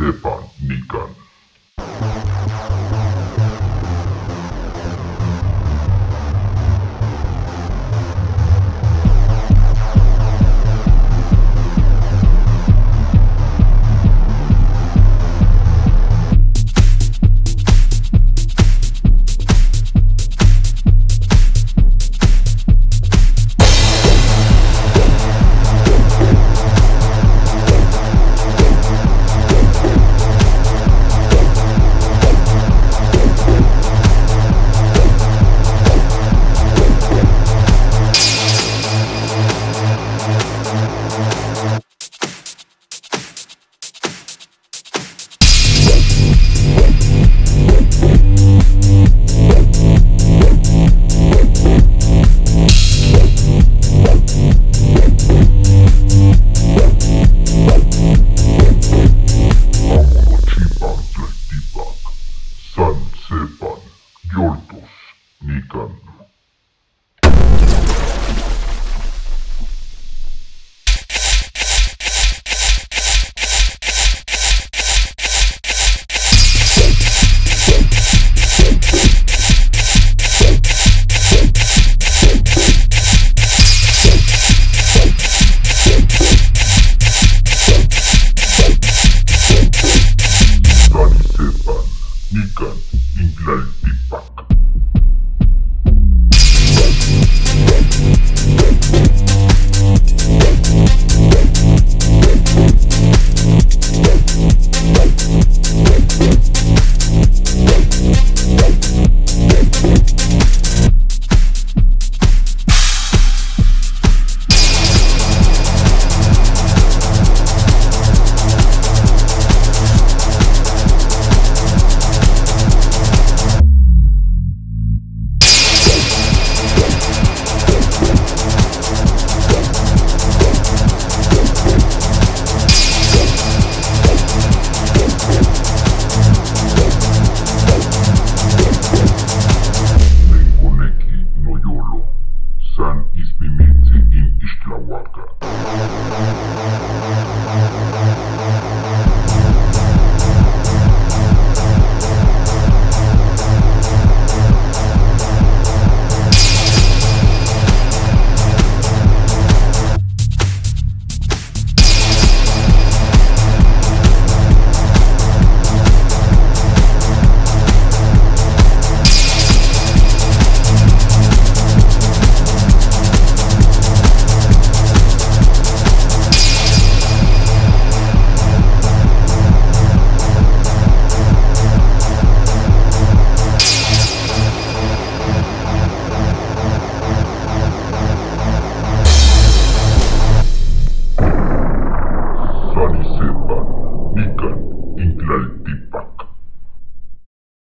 Sepan Nikan. Nikan, Incline. America.